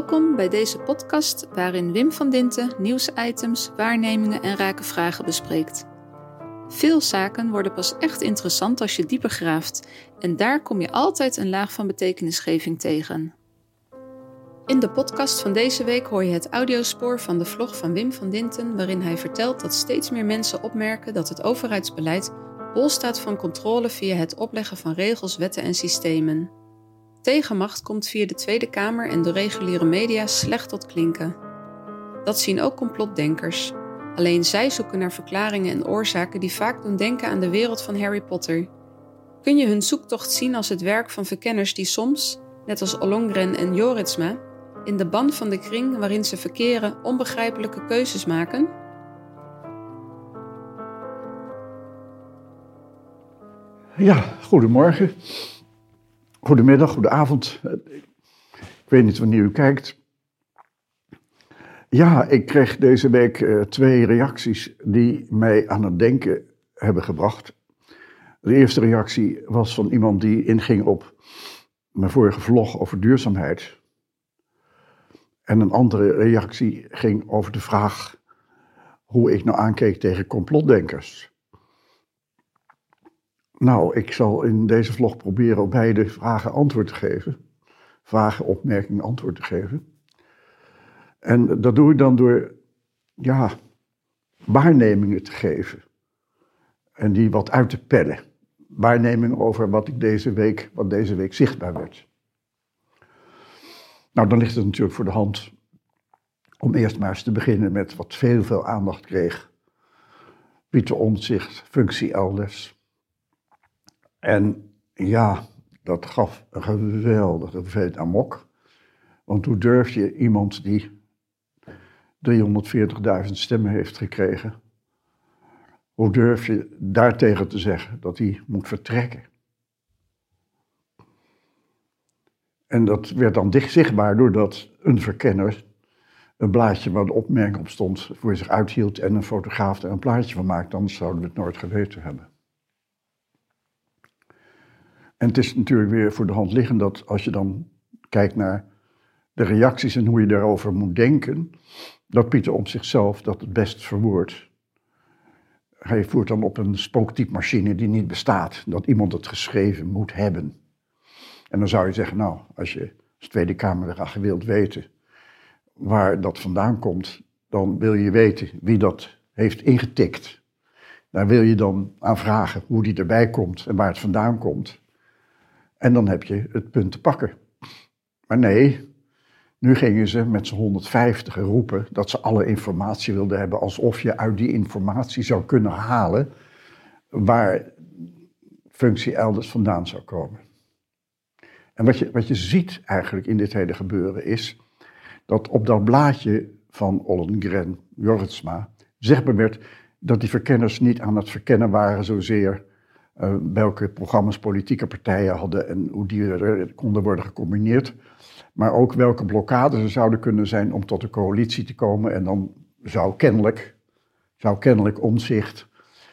Welkom bij deze podcast waarin Wim van Dinten nieuwsitems, waarnemingen en rake vragen bespreekt. Veel zaken worden pas echt interessant als je dieper graaft en daar kom je altijd een laag van betekenisgeving tegen. In de podcast van deze week hoor je het audiospoor van de vlog van Wim van Dinten waarin hij vertelt dat steeds meer mensen opmerken dat het overheidsbeleid bol staat van controle via het opleggen van regels, wetten en systemen. Tegenmacht komt via de Tweede Kamer en de reguliere media slecht tot klinken. Dat zien ook complotdenkers. Alleen zij zoeken naar verklaringen en oorzaken die vaak doen denken aan de wereld van Harry Potter. Kun je hun zoektocht zien als het werk van verkenners die soms, net als Ollongren en Joritsma, in de band van de kring waarin ze verkeren onbegrijpelijke keuzes maken? Ja, goedemorgen. Goedemiddag, goedenavond. Ik weet niet wanneer u kijkt. Ja, ik kreeg deze week uh, twee reacties die mij aan het denken hebben gebracht. De eerste reactie was van iemand die inging op mijn vorige vlog over duurzaamheid. En een andere reactie ging over de vraag hoe ik nou aankeek tegen complotdenkers. Nou, ik zal in deze vlog proberen op beide vragen antwoord te geven. Vragen, opmerkingen, antwoord te geven. En dat doe ik dan door, ja, waarnemingen te geven. En die wat uit te pellen. Waarnemingen over wat ik deze week, wat deze week zichtbaar werd. Nou, dan ligt het natuurlijk voor de hand om eerst maar eens te beginnen met wat veel, veel aandacht kreeg. Pieter Omtzigt, functie elders. En ja, dat gaf een geweldige hoeveelheid amok. Want hoe durf je iemand die 340.000 stemmen heeft gekregen, hoe durf je daartegen te zeggen dat hij moet vertrekken? En dat werd dan dicht zichtbaar doordat een verkenner een blaadje waar de opmerking op stond voor zich uithield en een fotograaf er een plaatje van maakte, anders zouden we het nooit geweten hebben. En het is natuurlijk weer voor de hand liggend dat als je dan kijkt naar de reacties en hoe je daarover moet denken, dat Pieter op zichzelf dat het best verwoordt. Hij voert dan op een spooktypemachine die niet bestaat, dat iemand het geschreven moet hebben. En dan zou je zeggen, nou, als je als Tweede Kamer graag wilt weten waar dat vandaan komt, dan wil je weten wie dat heeft ingetikt. Daar wil je dan aan vragen hoe die erbij komt en waar het vandaan komt. En dan heb je het punt te pakken. Maar nee, nu gingen ze met z'n 150 roepen dat ze alle informatie wilden hebben, alsof je uit die informatie zou kunnen halen waar functie elders vandaan zou komen. En wat je, wat je ziet eigenlijk in dit hele gebeuren is dat op dat blaadje van Ollengren, Jorritsma, zichtbaar werd dat die verkenners niet aan het verkennen waren zozeer uh, welke programma's politieke partijen hadden en hoe die er konden worden gecombineerd. Maar ook welke blokkades er zouden kunnen zijn om tot een coalitie te komen. En dan zou kennelijk, zou kennelijk omzicht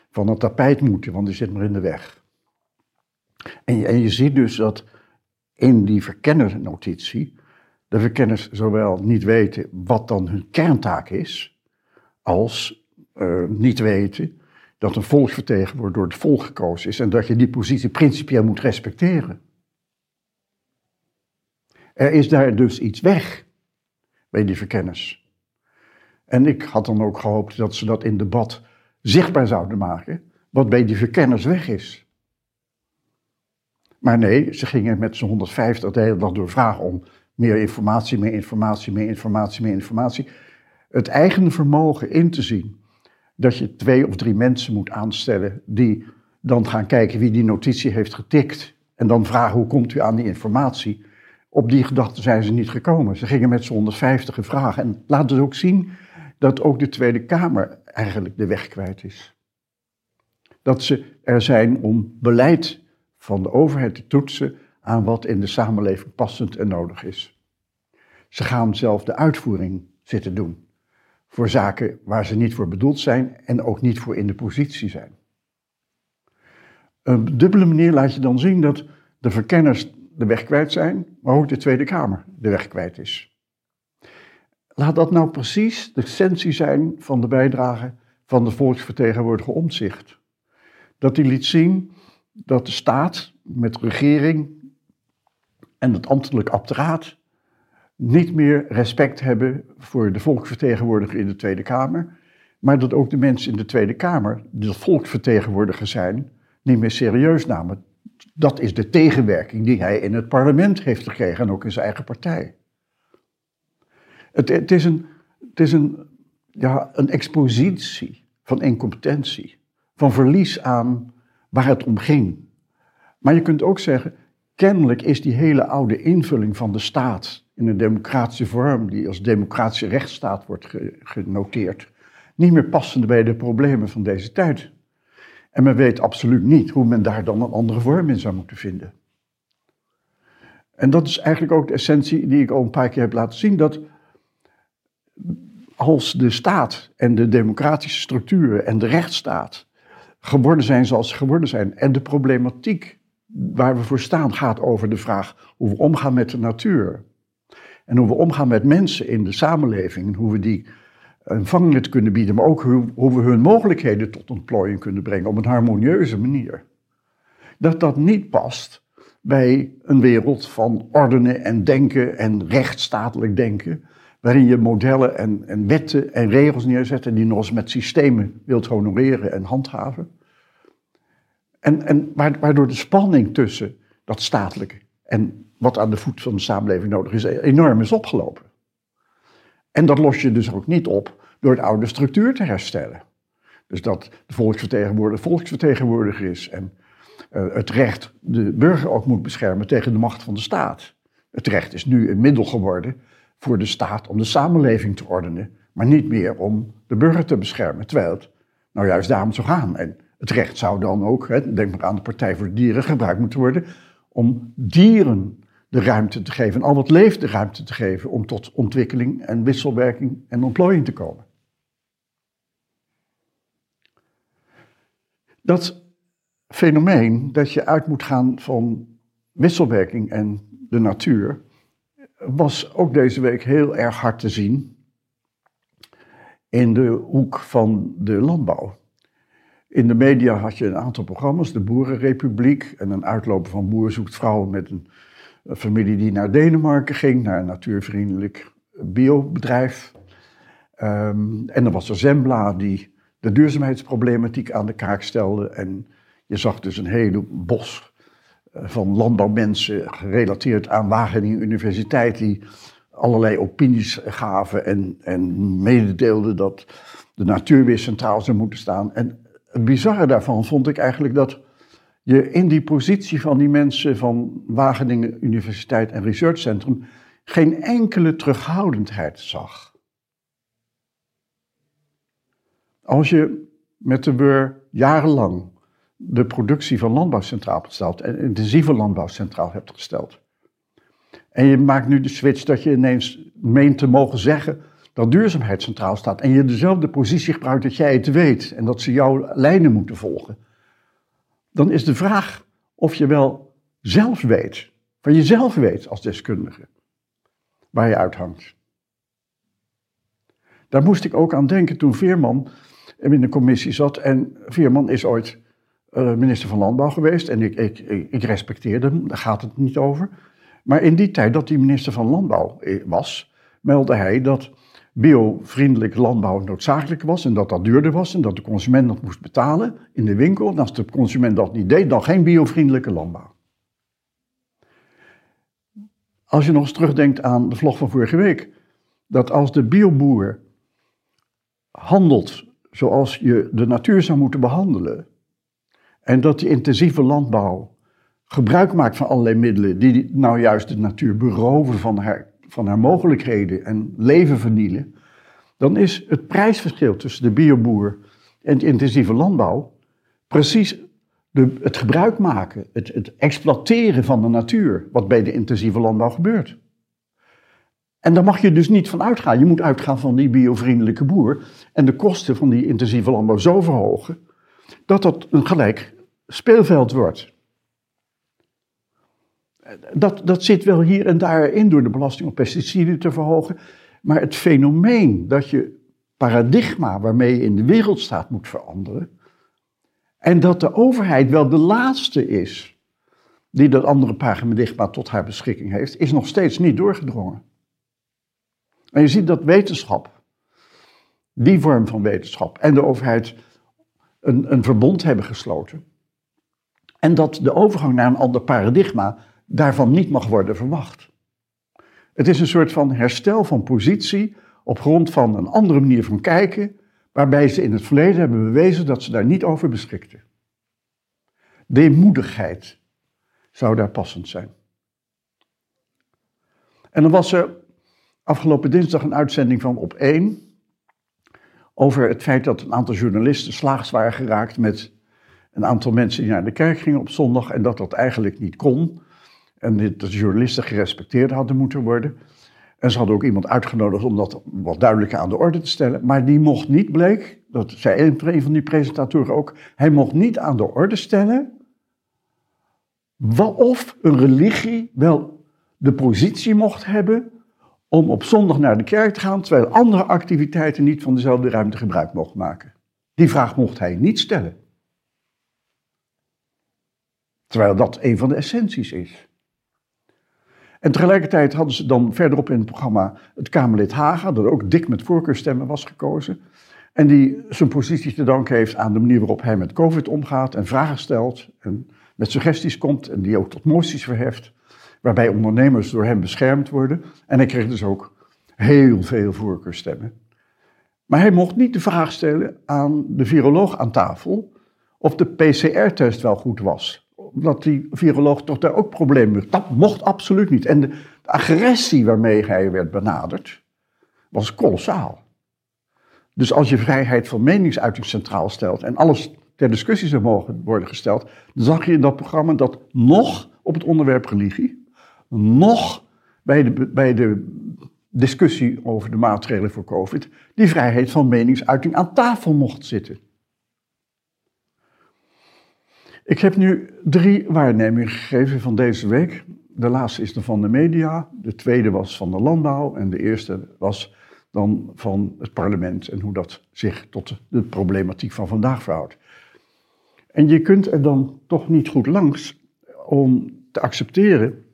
van het tapijt moeten, want die zit maar in de weg. En je, en je ziet dus dat in die verkennernotitie de verkenners zowel niet weten wat dan hun kerntaak is, als uh, niet weten dat een volksvertegenwoordiger door het volk gekozen is en dat je die positie principieel moet respecteren. Er is daar dus iets weg bij die verkenners. En ik had dan ook gehoopt dat ze dat in debat zichtbaar zouden maken, wat bij die verkenners weg is. Maar nee, ze gingen met z'n 150 de hele dag door vragen om meer informatie, meer informatie, meer informatie, meer informatie. Het eigen vermogen in te zien dat je twee of drie mensen moet aanstellen die dan gaan kijken wie die notitie heeft getikt. En dan vragen hoe komt u aan die informatie. Op die gedachte zijn ze niet gekomen. Ze gingen met z'n 150 vragen. En laten ze ook zien dat ook de Tweede Kamer eigenlijk de weg kwijt is. Dat ze er zijn om beleid van de overheid te toetsen aan wat in de samenleving passend en nodig is. Ze gaan zelf de uitvoering zitten doen voor zaken waar ze niet voor bedoeld zijn en ook niet voor in de positie zijn. Op dubbele manier laat je dan zien dat de verkenners de weg kwijt zijn, maar ook de Tweede Kamer de weg kwijt is. Laat dat nou precies de essentie zijn van de bijdrage van de volksvertegenwoordiger Omtzigt. Dat hij liet zien dat de staat met regering en het ambtelijk apparaat niet meer respect hebben voor de volksvertegenwoordiger in de Tweede Kamer, maar dat ook de mensen in de Tweede Kamer, die volksvertegenwoordiger zijn, niet meer serieus namen. Dat is de tegenwerking die hij in het parlement heeft gekregen en ook in zijn eigen partij. Het, het is, een, het is een, ja, een expositie van incompetentie, van verlies aan waar het om ging. Maar je kunt ook zeggen, kennelijk is die hele oude invulling van de staat in een democratische vorm, die als democratische rechtsstaat wordt genoteerd, niet meer passend bij de problemen van deze tijd. En men weet absoluut niet hoe men daar dan een andere vorm in zou moeten vinden. En dat is eigenlijk ook de essentie die ik al een paar keer heb laten zien, dat als de staat en de democratische structuren en de rechtsstaat geworden zijn zoals ze geworden zijn, en de problematiek waar we voor staan gaat over de vraag hoe we omgaan met de natuur, en hoe we omgaan met mensen in de samenleving en hoe we die een vangnet kunnen bieden, maar ook hoe, hoe we hun mogelijkheden tot ontplooiing kunnen brengen op een harmonieuze manier. Dat dat niet past bij een wereld van ordenen en denken en rechtsstatelijk denken, waarin je modellen en, en wetten en regels neerzet en die nog eens met systemen wilt honoreren en handhaven. En, en waardoor de spanning tussen dat statelijke en wat aan de voet van de samenleving nodig is, enorm is opgelopen. En dat los je dus ook niet op door de oude structuur te herstellen. Dus dat de volksvertegenwoordiger volksvertegenwoordiger is en uh, het recht de burger ook moet beschermen tegen de macht van de staat. Het recht is nu een middel geworden voor de staat om de samenleving te ordenen, maar niet meer om de burger te beschermen, terwijl het nou juist daarom zou gaan. En het recht zou dan ook, hè, denk maar aan de Partij voor de Dieren, gebruikt moeten worden om dieren de ruimte te geven, en al wat leeft de ruimte te geven om tot ontwikkeling en wisselwerking en ontplooiing te komen. Dat fenomeen dat je uit moet gaan van wisselwerking en de natuur, was ook deze week heel erg hard te zien in de hoek van de landbouw. In de media had je een aantal programma's, de Boerenrepubliek en een uitloper van Boer zoekt vrouwen met een een familie die naar Denemarken ging, naar een natuurvriendelijk biobedrijf. Um, en dan was er Zembla die de duurzaamheidsproblematiek aan de kaak stelde. En je zag dus een hele bos eh, van landbouwmensen gerelateerd aan Wageningen Universiteit die allerlei opinies gaven en, en mededeelden dat de natuur weer centraal zou moeten staan. En het bizarre daarvan vond ik eigenlijk dat je in die positie van die mensen van Wageningen Universiteit en Research Centrum geen enkele terughoudendheid zag. Als je met de WUR jarenlang de productie van landbouw centraal gesteld en intensieve landbouw centraal hebt gesteld. En je maakt nu de switch dat je ineens meent te mogen zeggen dat duurzaamheid centraal staat. En je dezelfde positie gebruikt dat jij het weet en dat ze jouw lijnen moeten volgen dan is de vraag of je wel zelf weet, van jezelf weet als deskundige, waar je uithangt. Daar moest ik ook aan denken toen Veerman in de commissie zat. En Veerman is ooit uh, minister van Landbouw geweest en ik, ik, ik respecteerde hem, daar gaat het niet over. Maar in die tijd dat hij minister van Landbouw eh, was, meldde hij dat biovriendelijk landbouw noodzakelijk was en dat dat duurder was en dat de consument dat moest betalen in de winkel. En als de consument dat niet deed, dan geen biovriendelijke landbouw. Als je nog eens terugdenkt aan de vlog van vorige week, dat als de bioboer handelt zoals je de natuur zou moeten behandelen, en dat die intensieve landbouw gebruik maakt van allerlei middelen die nou juist de natuur beroven van haar van haar mogelijkheden en leven vernielen, dan is het prijsverschil tussen de bioboer en de intensieve landbouw precies de, het gebruik maken, het, het exploiteren van de natuur, wat bij de intensieve landbouw gebeurt. En daar mag je dus niet van uitgaan. Je moet uitgaan van die biovriendelijke boer en de kosten van die intensieve landbouw zo verhogen dat dat een gelijk speelveld wordt. Dat, dat zit wel hier en daar in door de belasting op pesticiden te verhogen. Maar het fenomeen dat je paradigma waarmee je in de wereld staat moet veranderen. En dat de overheid wel de laatste is die dat andere paradigma tot haar beschikking heeft, is nog steeds niet doorgedrongen. En je ziet dat wetenschap, die vorm van wetenschap en de overheid een, een verbond hebben gesloten. En dat de overgang naar een ander paradigma daarvan niet mag worden verwacht. Het is een soort van herstel van positie op grond van een andere manier van kijken, waarbij ze in het verleden hebben bewezen dat ze daar niet over beschikten. Deemoedigheid zou daar passend zijn. En dan was er afgelopen dinsdag een uitzending van Op 1 over het feit dat een aantal journalisten slaags waren geraakt met een aantal mensen die naar de kerk gingen op zondag en dat dat eigenlijk niet kon. En dat de journalisten gerespecteerd hadden moeten worden. En ze hadden ook iemand uitgenodigd om dat wat duidelijker aan de orde te stellen. Maar die mocht niet, bleek, dat zei een van die presentatoren ook, hij mocht niet aan de orde stellen of een religie wel de positie mocht hebben om op zondag naar de kerk te gaan, terwijl andere activiteiten niet van dezelfde ruimte gebruik mogen maken. Die vraag mocht hij niet stellen. Terwijl dat een van de essenties is. En tegelijkertijd hadden ze dan verderop in het programma het Kamerlid Haga, dat ook dik met voorkeurstemmen was gekozen. En die zijn positie te danken heeft aan de manier waarop hij met COVID omgaat en vragen stelt en met suggesties komt en die ook tot moties verheft, waarbij ondernemers door hem beschermd worden. En hij kreeg dus ook heel veel voorkeurstemmen. Maar hij mocht niet de vraag stellen aan de viroloog aan tafel of de PCR-test wel goed was omdat die viroloog toch daar ook problemen mee Dat mocht absoluut niet. En de, de, agressie waarmee hij werd benaderd, was kolossaal. Dus als je vrijheid van meningsuiting centraal stelt en alles ter discussie zou mogen worden gesteld, dan zag je in dat programma dat nog op het onderwerp religie, nog bij de, bij de discussie over de maatregelen voor COVID, die vrijheid van meningsuiting aan tafel mocht zitten. Ik heb nu drie waarnemingen gegeven van deze week. De laatste is van de media, de tweede was van de landbouw en de eerste was dan van het parlement en hoe dat zich tot de problematiek van vandaag verhoudt. En je kunt er dan toch niet goed langs om te accepteren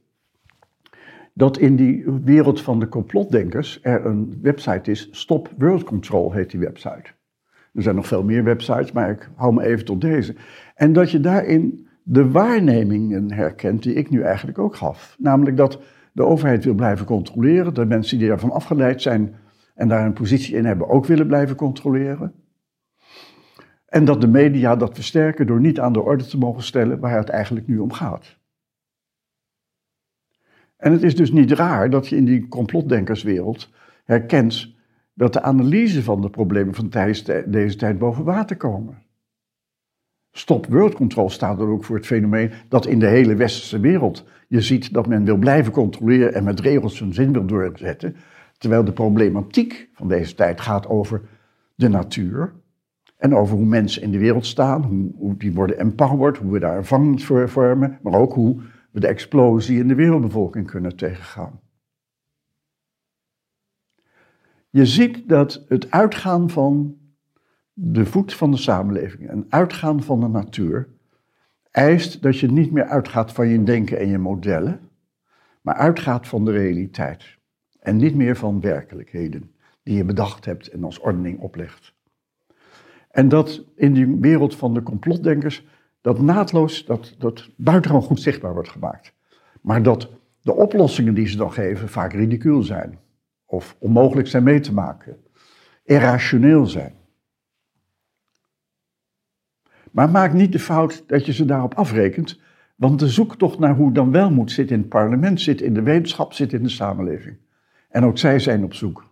dat in die wereld van de complotdenkers er een website is, Stop World Control heet die website. Er zijn nog veel meer websites, maar ik hou me even tot deze. En dat je daarin de waarnemingen herkent die ik nu eigenlijk ook gaf. Namelijk dat de overheid wil blijven controleren, de mensen die daarvan afgeleid zijn en daar een positie in hebben ook willen blijven controleren. En dat de media dat versterken door niet aan de orde te mogen stellen waar het eigenlijk nu om gaat. En het is dus niet raar dat je in die complotdenkerswereld herkent dat de analyse van de problemen van deze tijd boven water komen. Stop World Control staat er ook voor het fenomeen dat in de hele westerse wereld je ziet dat men wil blijven controleren en met regels zijn zin wil doorzetten, terwijl de problematiek van deze tijd gaat over de natuur en over hoe mensen in de wereld staan, hoe, die worden empowered, hoe we daar een vang voor vormen, maar ook hoe we de explosie in de wereldbevolking kunnen tegengaan. Je ziet dat het uitgaan van de voet van de samenleving en uitgaan van de natuur eist dat je niet meer uitgaat van je denken en je modellen, maar uitgaat van de realiteit. En niet meer van werkelijkheden die je bedacht hebt en als ordening oplegt. En dat in die wereld van de complotdenkers dat naadloos, dat, dat buitengewoon goed zichtbaar wordt gemaakt. Maar dat de oplossingen die ze dan geven vaak ridicuul zijn. Of onmogelijk zijn mee te maken. Irrationeel zijn. Maar maak niet de fout dat je ze daarop afrekent, want de zoektocht naar hoe dan wel moet zit in het parlement, zit in de wetenschap, zit in de samenleving. En ook zij zijn op zoek.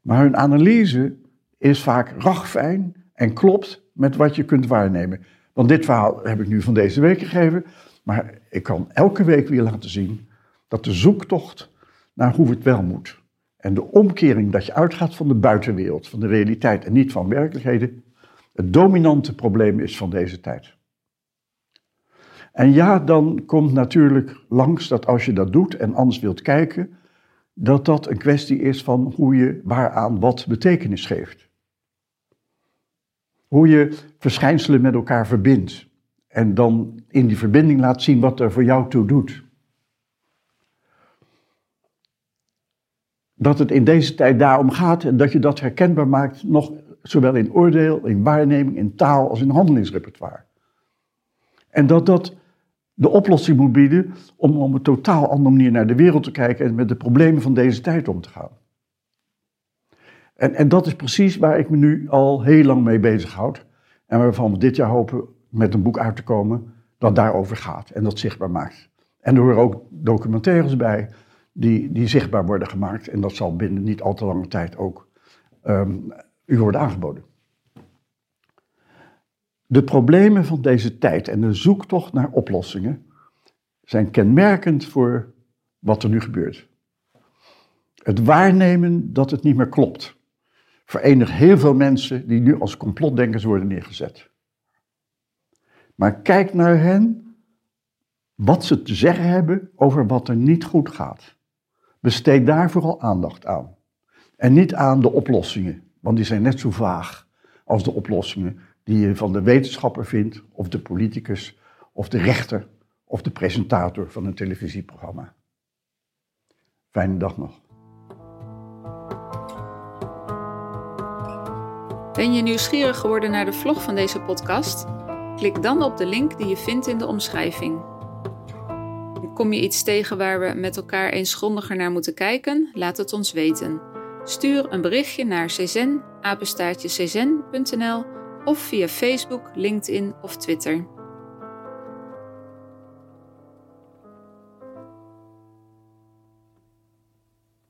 Maar hun analyse is vaak ragfijn en klopt met wat je kunt waarnemen. Want dit verhaal heb ik nu van deze week gegeven, maar ik kan elke week weer laten zien dat de zoektocht naar hoe het wel moet en de omkering dat je uitgaat van de buitenwereld, van de realiteit en niet van werkelijkheden, het dominante probleem is van deze tijd. En ja, dan komt natuurlijk langs dat als je dat doet en anders wilt kijken, dat dat een kwestie is van hoe je waaraan wat betekenis geeft. Hoe je verschijnselen met elkaar verbindt en dan in die verbinding laat zien wat er voor jou toe doet. Dat het in deze tijd daarom gaat en dat je dat herkenbaar maakt, nog zowel in oordeel, in waarneming, in taal als in handelingsrepertoire. En dat dat de oplossing moet bieden om op een totaal andere manier naar de wereld te kijken en met de problemen van deze tijd om te gaan. En, en dat is precies waar ik me nu al heel lang mee bezighoud. En waarvan we dit jaar hopen met een boek uit te komen dat daarover gaat en dat zichtbaar maakt. En er horen ook documentaires bij die, die zichtbaar worden gemaakt. En dat zal binnen niet al te lange tijd ook um, u worden aangeboden. De problemen van deze tijd en de zoektocht naar oplossingen zijn kenmerkend voor wat er nu gebeurt. Het waarnemen dat het niet meer klopt verenigt heel veel mensen die nu als complotdenkers worden neergezet. Maar kijk naar hen, wat ze te zeggen hebben over wat er niet goed gaat. Besteed daar vooral aandacht aan. En niet aan de oplossingen, want die zijn net zo vaag als de oplossingen die je van de wetenschapper vindt, of de politicus, of de rechter, of de presentator van een televisieprogramma. Fijne dag nog. Ben je nieuwsgierig geworden naar de vlog van deze podcast? Klik dan op de link die je vindt in de omschrijving. Kom je iets tegen waar we met elkaar eens grondiger naar moeten kijken? Laat het ons weten. Stuur een berichtje naar czen, of via Facebook, LinkedIn of Twitter.